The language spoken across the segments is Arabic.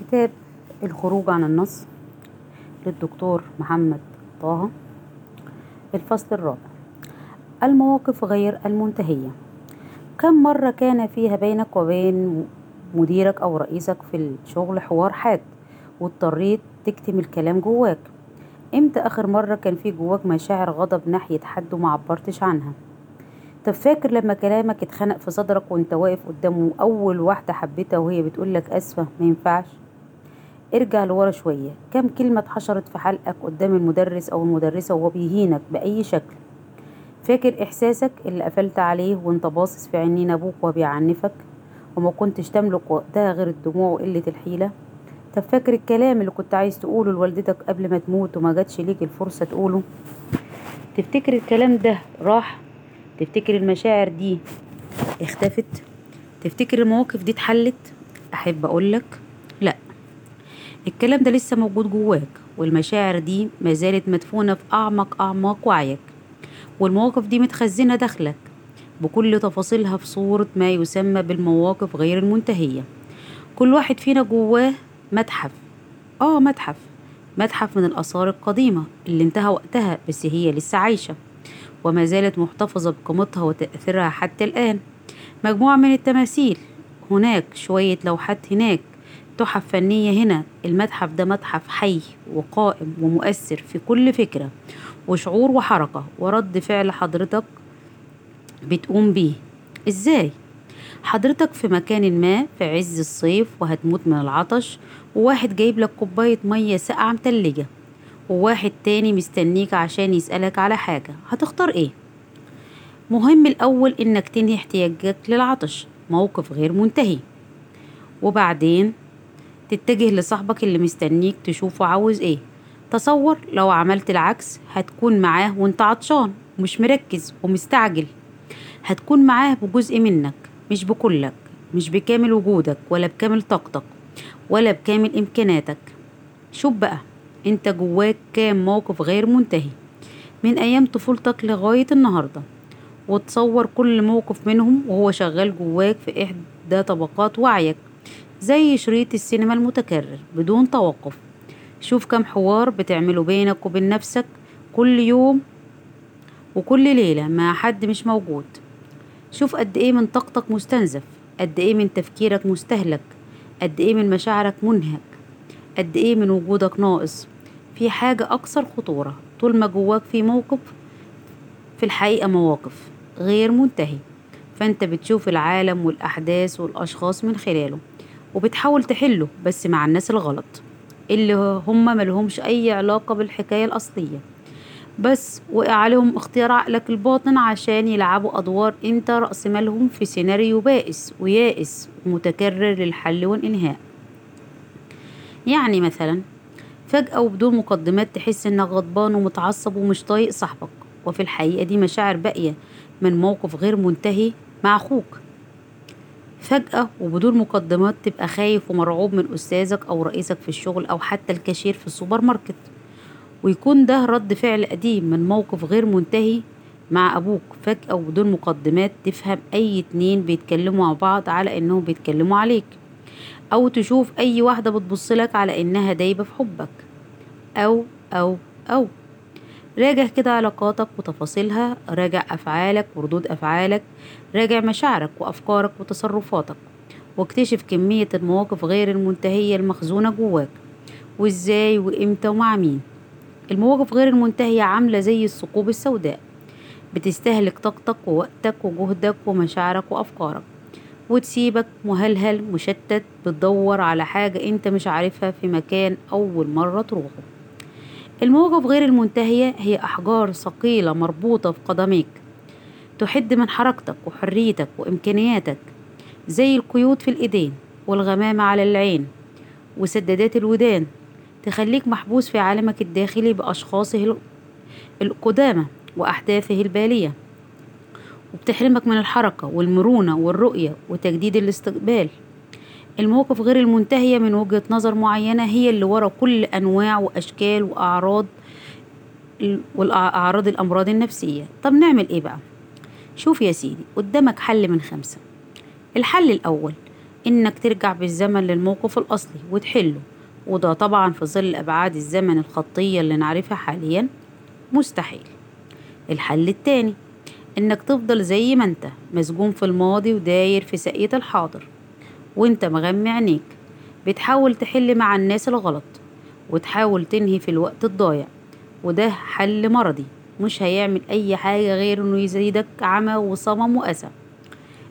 كتاب الخروج عن النص للدكتور محمد طه الفصل الرابع. المواقف غير المنتهية. كم مرة كان فيها بينك وبين مديرك أو رئيسك في الشغل حوار حاد واضطريت تكتم الكلام جواك؟ إمتى آخر مرة كان في جواك مشاعر غضب ناحية حد وما عبرتش عنها؟ طب فاكر لما كلامك اتخنق في صدرك وانت واقف قدامه أول واحدة حبيتها وهي بتقولك أسفة مينفعش ارجع لورا شوية. كم كلمة اتحشرت في حلقك قدام المدرس أو المدرسة وهو بيهينك بأي شكل؟ فاكر إحساسك اللي قفلت عليه وأنت باصص في عينين أبوك وهو بيعنفك؟ وما كنتش تملك وقتها غير الدموع وقلة الحيلة؟ طب فاكر الكلام اللي كنت عايز تقوله لوالدتك قبل ما تموت وما جاتش ليك الفرصة تقوله؟ تفتكر الكلام ده راح؟ تفتكر المشاعر دي اختفت؟ تفتكر المواقف دي اتحلت؟ أحب أقولك لا الكلام ده لسه موجود جواك والمشاعر دي ما زالت مدفونة في أعمق أعماق وعيك والمواقف دي متخزنة داخلك بكل تفاصيلها في صورة ما يسمى بالمواقف غير المنتهية. كل واحد فينا جواه متحف آه متحف متحف من الآثار القديمة اللي انتهى وقتها بس هي لسه عايشة وما زالت محتفظة بقيمتها وتأثيرها حتى الآن. مجموعة من التماثيل هناك شوية لوحات هناك تحف فنية هنا. المتحف ده متحف حي وقائم ومؤثر في كل فكرة وشعور وحركة ورد فعل حضرتك بتقوم بيه. إزاي؟ حضرتك في مكان ما في عز الصيف وهتموت من العطش وواحد جايب لك كوباية مية ساقعة متلجة وواحد تاني مستنيك عشان يسألك على حاجة. هتختار إيه؟ مهم الأول إنك تنهي احتياجك للعطش موقف غير منتهي. وبعدين تتجه لصاحبك اللي مستنيك تشوفه عاوز إيه. تصور لو عملت العكس هتكون معاه وانت عطشان ومش مركز ومستعجل. هتكون معاه بجزء منك مش بكلك مش بكامل وجودك ولا بكامل طاقتك ولا بكامل إمكاناتك. شوف بقى انت جواك كام موقف غير منتهي. من أيام طفولتك لغاية النهاردة. وتصور كل موقف منهم وهو شغال جواك في إحدى طبقات وعيك. زي شريط السينما المتكرر بدون توقف. شوف كم حوار بتعمله بينك وبين نفسك كل يوم وكل ليلة مع حد مش موجود. شوف قد إيه من طاقتك مستنزف قد إيه من تفكيرك مستهلك قد إيه من مشاعرك منهك قد إيه من وجودك ناقص. في حاجة أكثر خطورة طول ما جواك في موقف في الحقيقة مواقف غير منتهي. فأنت بتشوف العالم والأحداث والأشخاص من خلاله. وبتحاول تحله بس مع الناس الغلط اللي هم ملهمش أي علاقة بالحكاية الأصلية. بس وقع عليهم اختيار عقلك الباطن عشان يلعبوا أدوار أنت رأس مالهم في سيناريو بائس ويائس ومتكرر للحل والإنهاء. يعني مثلا فجأة وبدون مقدمات تحس إنك غضبان ومتعصب ومش طايق صاحبك. وفي الحقيقة دي مشاعر باقية من موقف غير منتهي مع أخوك. فجأة وبدون مقدمات تبقى خايف ومرعوب من أستاذك أو رئيسك في الشغل أو حتى الكاشير في السوبر ماركت. ويكون ده رد فعل قديم من موقف غير منتهي مع أبوك. فجأة وبدون مقدمات تفهم أي اتنين بيتكلموا مع بعض على إنهم بيتكلموا عليك. أو تشوف أي واحدة بتبصلك على إنها دايبة في حبك. أو أو أو. راجع كده علاقاتك وتفاصيلها راجع أفعالك وردود أفعالك راجع مشاعرك وأفكارك وتصرفاتك واكتشف كمية المواقف غير المنتهية المخزونة جواك وإزاي وإمتى ومع مين. المواقف غير المنتهية عاملة زي الثقوب السوداء بتستهلك طاقتك ووقتك وجهدك ومشاعرك وأفكارك وتسيبك مهلهل مشتت بتدور على حاجة أنت مش عارفها في مكان أول مرة تروحه. المواقف غير المنتهية هي أحجار ثقيلة مربوطة في قدميك تحد من حركتك وحريتك وإمكانياتك زي القيود في الإيدين والغمامة على العين وسدادات الودان تخليك محبوس في عالمك الداخلي بأشخاصه القدامى وأحداثه البالية. وبتحرمك من الحركة والمرونة والرؤية وتجديد الاستقبال. المواقف غير المنتهية من وجهة نظر معينة هي اللي ورا كل أنواع وأشكال وأعراض والأعراض الأمراض النفسية. طب نعمل إيه بقى؟ شوف يا سيدي قدامك حل من خمسة. الحل الأول إنك ترجع بالزمن للموقف الأصلي وتحله وده طبعا في ظل أبعاد الزمن الخطية اللي نعرفها حاليا. مستحيل. الحل التاني إنك تفضل زي ما أنت مسجون في الماضي وداير في ساقية الحاضر. وانت مغمي عينيك. بتحاول تحل مع الناس الغلط وتحاول تنهي في الوقت الضايع. وده حل مرضي مش هيعمل أي حاجة غير إنه يزيدك عمى وصمم وأسى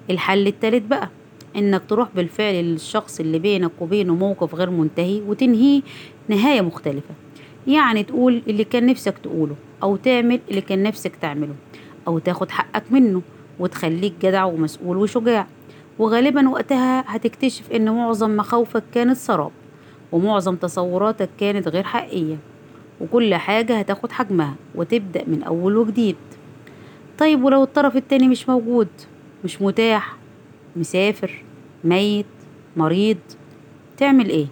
الحل التالت بقى إنك تروح بالفعل للشخص اللي بينك وبينه موقف غير منتهي وتنهيه نهاية مختلفة. يعني تقول اللي كان نفسك تقوله أو تعمل اللي كان نفسك تعمله أو تاخد حقك منه وتخليك جدع ومسؤول وشجاع. وغالبا وقتها هتكتشف إن معظم مخاوفك كانت سراب ومعظم تصوراتك كانت غير حقيقية وكل حاجة هتاخد حجمها وتبدأ من أول وجديد. طيب ولو الطرف التاني مش موجود مش متاح مسافر ميت مريض تعمل إيه؟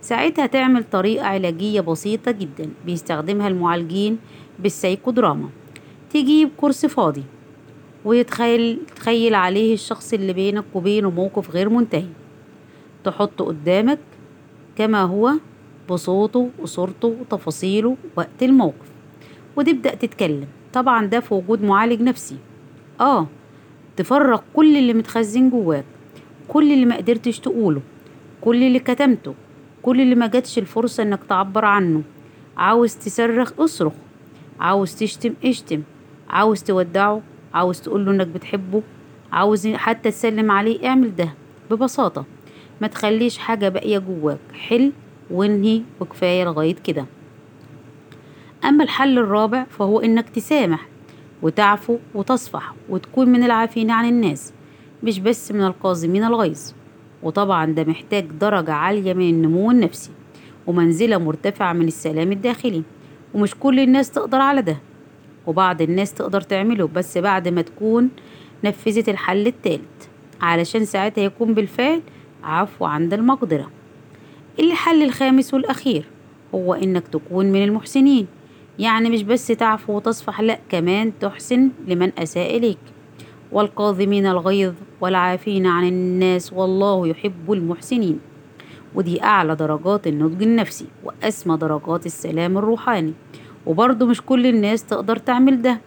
ساعتها تعمل طريقة علاجية بسيطة جدا بيستخدمها المعالجين بالسيكودراما تجيب كرسي فاضي ويتخيل تخيل عليه الشخص اللي بينك وبينه موقف غير منتهي. تحطه قدامك كما هو بصوته وصورته وتفاصيله وقت الموقف وتبدأ تتكلم. طبعا ده في وجود معالج نفسي. آه تفرغ كل اللي متخزن جواك كل اللي ما قدرتش تقوله كل اللي كتمته كل اللي ما جاتش الفرصة إنك تعبر عنه. عاوز تصرخ اصرخ. عاوز تشتم اشتم. عاوز تودعه عاوز تقوله إنك بتحبه عاوز حتى تسلم عليه اعمل ده ببساطة. ما تخليش حاجة باقية جواك. حل وانهي وكفاية لغاية كده. أما الحل الرابع فهو إنك تسامح وتعفو وتصفح وتكون من العافين عن الناس مش بس من القازمين الغيظ. وطبعا ده محتاج درجة عالية من النمو النفسي ومنزلة مرتفعة من السلام الداخلي. ومش كل الناس تقدر على ده. وبعض الناس تقدر تعمله بس بعد ما تكون نفذت الحل التالت. علشان ساعتها يكون بالفعل عفو عند المقدرة. الحل الخامس والأخير هو إنك تكون من المحسنين. يعني مش بس تعفو وتصفح لأ كمان تحسن لمن أساء إليك. والقاذمين الغيظ والعافين عن الناس والله يحب المحسنين. ودي أعلى درجات النضج النفسي وأسمى درجات السلام الروحاني. وبرضه مش كل الناس تقدر تعمل ده.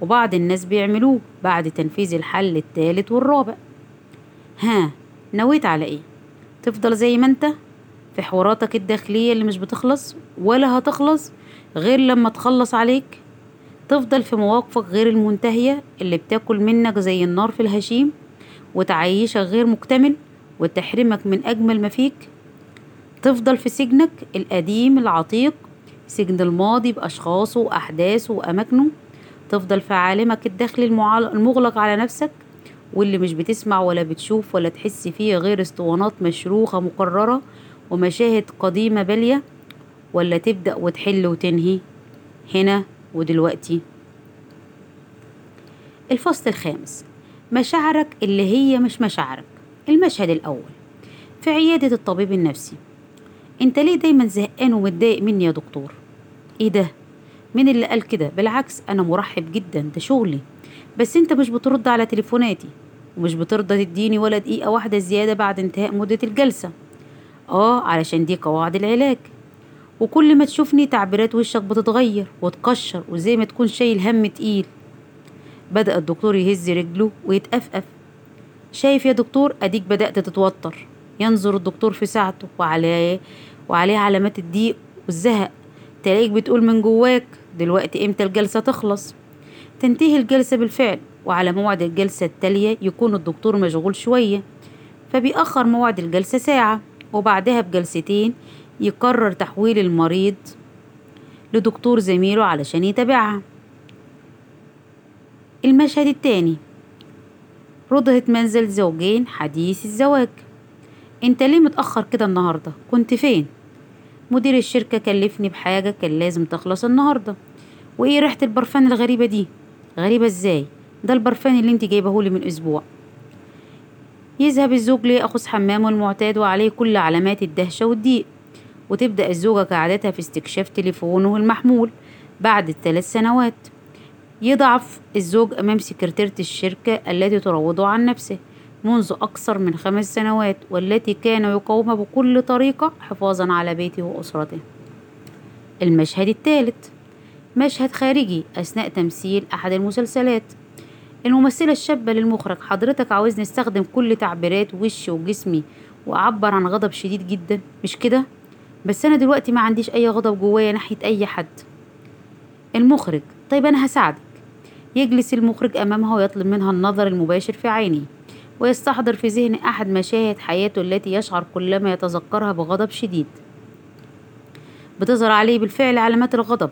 وبعض الناس بيعملوه بعد تنفيذ الحل التالت والرابع. ها نويت على إيه؟ تفضل زي ما أنت. في حواراتك الداخلية اللي مش بتخلص ولا هتخلص غير لما تخلص عليك. تفضل في مواقفك غير المنتهية اللي بتاكل منك زي النار في الهشيم. وتعيشك غير مكتمل وتحرمك من أجمل ما فيك. تفضل في سجنك القديم العتيق سجن الماضي بأشخاصه وأحداثه وأماكنه. تفضل في عالمك الداخلي المغلق على نفسك. واللي مش بتسمع ولا بتشوف ولا تحس فيه غير اسطوانات مشروخة مكررة ومشاهد قديمة بالية. ولا تبدأ وتحل وتنهي هنا ودلوقتي. الفصل الخامس. مشاعرك اللي هي مش مشاعرك. المشهد الأول. في عيادة الطبيب النفسي. انت ليه دايما زهقان ومتضايق مني يا دكتور؟ إيه ده؟ مين اللي قال كده؟ بالعكس أنا مرحب جدا ده شغلي. بس انت مش بترد على تليفوناتي ومش بترضى تديني ولا دقيقة واحدة زيادة بعد انتهاء مدة الجلسة. آه علشان دي قواعد العلاج. وكل ما تشوفني تعبيرات وشك بتتغير وتكشر وزي ما تكون شايل هم تقيل. بدأ الدكتور يهز رجله ويتأفأف شايف يا دكتور؟ أديك بدأت تتوتر. ينظر الدكتور في ساعته وعليه وعليه علامات الضيق والزهق. تلاقيك بتقول من جواك دلوقتي إمتى الجلسة تخلص؟ تنتهي الجلسة بالفعل وعلى موعد الجلسة التالية يكون الدكتور مشغول شوية فبيأخر موعد الجلسة ساعة وبعدها بجلستين يقرر تحويل المريض لدكتور زميله علشان يتابعها. المشهد التاني رضهة منزل زوجين حديث الزواج. انت ليه متأخر كده النهاردة؟ كنت فين؟ مدير الشركة كلفني بحاجة كان لازم تخلص النهاردة. وإيه ريحة البرفان الغريبة دي؟ غريبة إزاي؟ ده البرفان اللي انت جايبهولي من أسبوع. يذهب الزوج ليأخذ حمامه المعتاد وعليه كل علامات الدهشة والضيق. وتبدأ الزوجة كعادتها في استكشاف تليفونه المحمول بعد الثلاث سنوات. يضعف الزوج أمام سكرتيرة الشركة التي تروضه عن نفسه. منذ أكثر من خمس سنوات والتي كان يقاومها بكل طريقة حفاظا على بيته وأسرته. المشهد الثالث مشهد خارجي أثناء تمثيل أحد المسلسلات. الممثلة الشابة للمخرج حضرتك عاوزني أستخدم كل تعبيرات وشي وجسمي وأعبر عن غضب شديد جدا. مش كده؟ بس أنا دلوقتي ما عنديش أي غضب جوايا ناحية أي حد. المخرج طيب أنا هساعدك. يجلس المخرج أمامها ويطلب منها النظر المباشر في عينه ويستحضر في ذهنه أحد مشاهد حياته التي يشعر كلما يتذكرها بغضب شديد. بتظهر عليه بالفعل علامات الغضب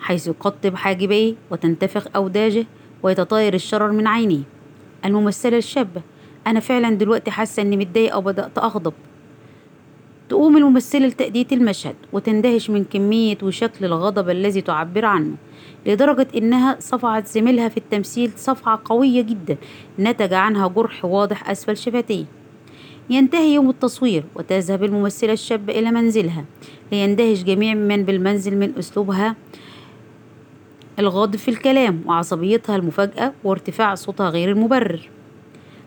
حيث يقطب حاجبيه وتنتفخ أوداجه ويتطاير الشرر من عينيه. الممثلة الشابة أنا فعلا دلوقتي حاسة إني متضايقة وبدأت أغضب. تقوم الممثلة لتأدية المشهد وتندهش من كمية وشكل الغضب الذي تعبر عنه لدرجة إنها صفعت زميلها في التمثيل صفعة قوية جدا نتج عنها جرح واضح أسفل شفتيه. ينتهي يوم التصوير وتذهب الممثلة الشابة إلى منزلها ليندهش جميع من بالمنزل من أسلوبها الغاضب في الكلام وعصبيتها المفاجئة وارتفاع صوتها غير المبرر.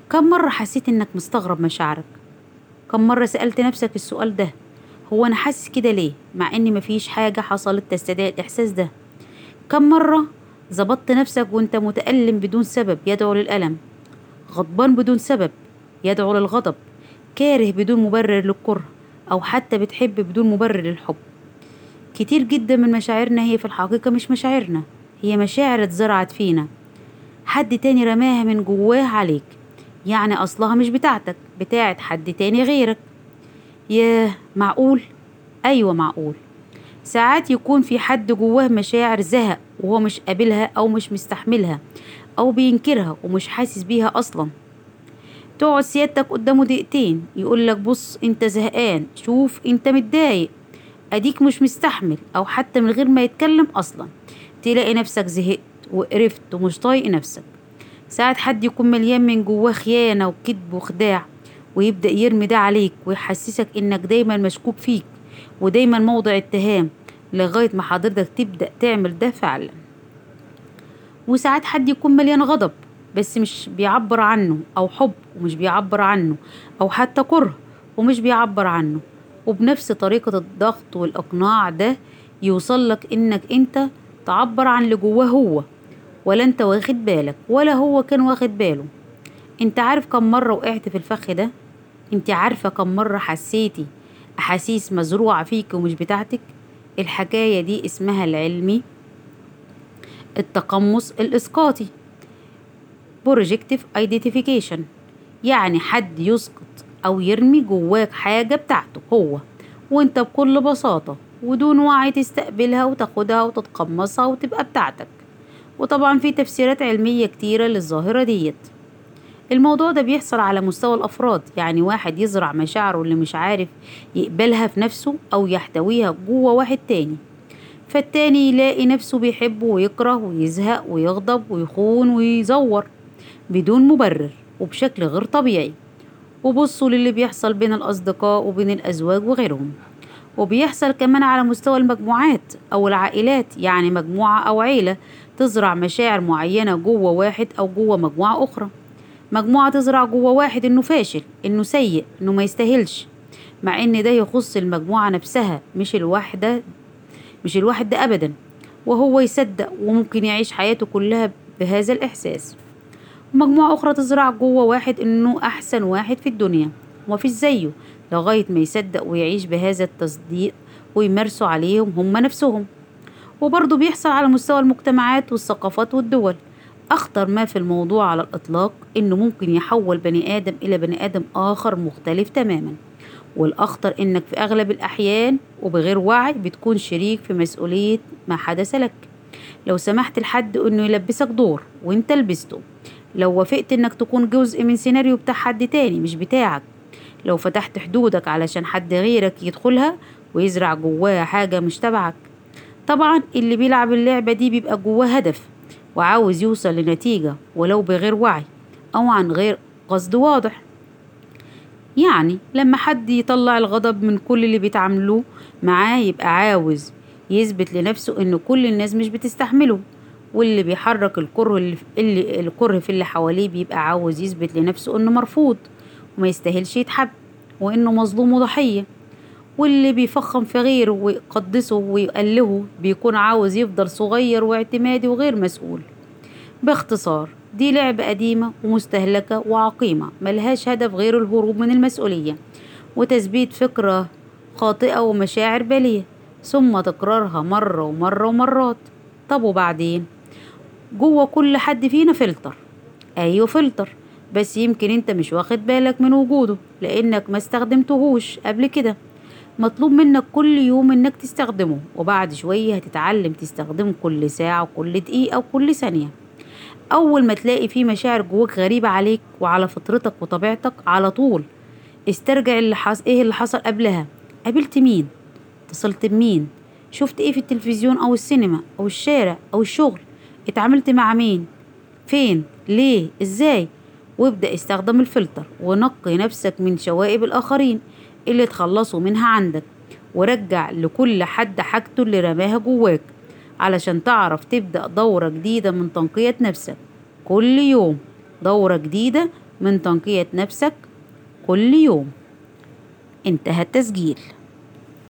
كم مرة حسيت إنك مستغرب مشاعرك؟ كم مرة سألت نفسك السؤال ده؟ هو أنا حاسس كده ليه؟ مع إن مفيش حاجة حصلت تستدعي الإحساس ده. كم مرة ظبطت نفسك وأنت متألم بدون سبب يدعو للألم؟ غضبان بدون سبب يدعو للغضب. كاره بدون مبرر للكره أو حتى بتحب بدون مبرر للحب. كتير جدا من مشاعرنا هي في الحقيقة مش مشاعرنا هي مشاعر اتزرعت فينا. حد تاني رماها من جواه عليك. يعني أصلها مش بتاعتك بتاعت حد تاني غيرك. ياه معقول؟ أيوة معقول. ساعات يكون في حد جواه مشاعر زهق وهو مش قابلها أو مش مستحملها أو بينكرها ومش حاسس بيها أصلا. تقعد سيادتك قدامه دقيقتين يقولك بص أنت زهقان شوف أنت متضايق. أديك مش مستحمل أو حتى من غير ما يتكلم أصلا. تلاقي نفسك زهقت وقرفت ومش طايق نفسك. ساعات حد يكون مليان من جواه خيانة وكذب وخداع ويبدأ يرمي ده عليك ويحسسك إنك دايما مشكوك فيك ودايما موضع اتهام لغاية ما حضرتك تبدأ تعمل ده فعلا. وساعات حد يكون مليان غضب بس مش بيعبر عنه أو حب ومش بيعبر عنه أو حتى كره ومش بيعبر عنه. وبنفس طريقة الضغط والإقناع ده يوصلك إنك أنت تعبر عن اللي جواه هو. ولا أنت واخد بالك ولا هو كان واخد باله. أنت عارف كم مرة وقعت في الفخ ده؟ أنت عارفة كم مرة حسيتي أحاسيس مزروعة فيك ومش بتاعتك؟ الحكاية دي اسمها العلمي التقمص الإسقاطي. projective identification يعني حد يسقط أو يرمي جواك حاجة بتاعته هو. وانت بكل بساطة ودون وعي تستقبلها وتاخدها وتتقمصها وتبقى بتاعتك. وطبعا في تفسيرات علمية كتيرة للظاهرة ديت. الموضوع ده بيحصل على مستوى الأفراد يعني واحد يزرع مشاعره اللي مش عارف يقبلها في نفسه أو يحتويها جوه واحد تاني. فالتاني يلاقي نفسه بيحبه ويكره ويزهق ويغضب ويخون ويزور بدون مبرر وبشكل غير طبيعي. وبصوا للي بيحصل بين الأصدقاء وبين الأزواج وغيرهم. وبيحصل كمان على مستوى المجموعات أو العائلات يعني مجموعة أو عيلة تزرع مشاعر معينة جوه واحد أو جوه مجموعة أخرى. مجموعة تزرع جوه واحد إنه فاشل إنه سيء إنه ما يستاهلش مع إن ده يخص المجموعة نفسها مش الواحدة مش الواحد ده أبدا. وهو يصدق وممكن يعيش حياته كلها بهذا الإحساس. ومجموعة أخرى تزرع جوه واحد إنه أحسن واحد في الدنيا. ومفيش زيه لغاية ما يصدق ويعيش بهذا التصديق ويمارسوا عليهم هم نفسهم. وبرضه بيحصل على مستوى المجتمعات والثقافات والدول. أخطر ما في الموضوع على الإطلاق إنه ممكن يحول بني آدم إلى بني آدم آخر مختلف تماما. والأخطر إنك في أغلب الأحيان وبغير وعي بتكون شريك في مسؤولية ما حدث لك. لو سمحت لحد إنه يلبسك دور وإنت لبسته. لو وافقت إنك تكون جزء من سيناريو بتاع حد تاني مش بتاعك. لو فتحت حدودك علشان حد غيرك يدخلها ويزرع جواها حاجة مش تبعك. طبعا اللي بيلعب اللعبة دي بيبقى جواه هدف وعاوز يوصل لنتيجة ولو بغير وعي أو عن غير قصد واضح. يعني لما حد يطلع الغضب من كل اللي بيتعاملوه معاه يبقى عاوز يثبت لنفسه إن كل الناس مش بتستحمله واللي بيحرك الكره اللي, اللي الكره في اللي حواليه بيبقى عاوز يثبت لنفسه إنه مرفوض وما يستاهلش يتحب وإنه مظلوم وضحية. واللي بيفخم في غيره ويقدسه ويقلهه بيكون عاوز يفضل صغير واعتمادي وغير مسؤول. باختصار دي لعبة قديمة ومستهلكة وعقيمة ملهاش هدف غير الهروب من المسؤولية وتثبيت فكرة خاطئة ومشاعر بالية ثم تكرارها مرة ومرة ومرات. طب وبعدين؟ جوه كل حد فينا فلتر. أيوه فلتر بس يمكن أنت مش واخد بالك من وجوده لأنك ما استخدمتهوش قبل كده. مطلوب منك كل يوم إنك تستخدمه وبعد شوية هتتعلم تستخدمه كل ساعة وكل دقيقة وكل ثانية. أول ما تلاقي في مشاعر جواك غريبة عليك وعلى فطرتك وطبيعتك على طول استرجع اللي حص... إيه اللي حصل قبلها. قابلت مين؟ اتصلت بمين؟ شفت إيه في التلفزيون أو السينما أو الشارع أو الشغل؟ اتعاملت مع مين؟ فين؟ ليه؟ إزاي؟ وابدأ استخدم الفلتر ونقي نفسك من شوائب الآخرين. اللي تخلصوا منها عندك ورجع لكل حد حاجته اللي رماها جواك علشان تعرف تبدأ دورة جديدة من تنقية نفسك. كل يوم دورة جديدة من تنقية نفسك كل يوم. انتهى التسجيل.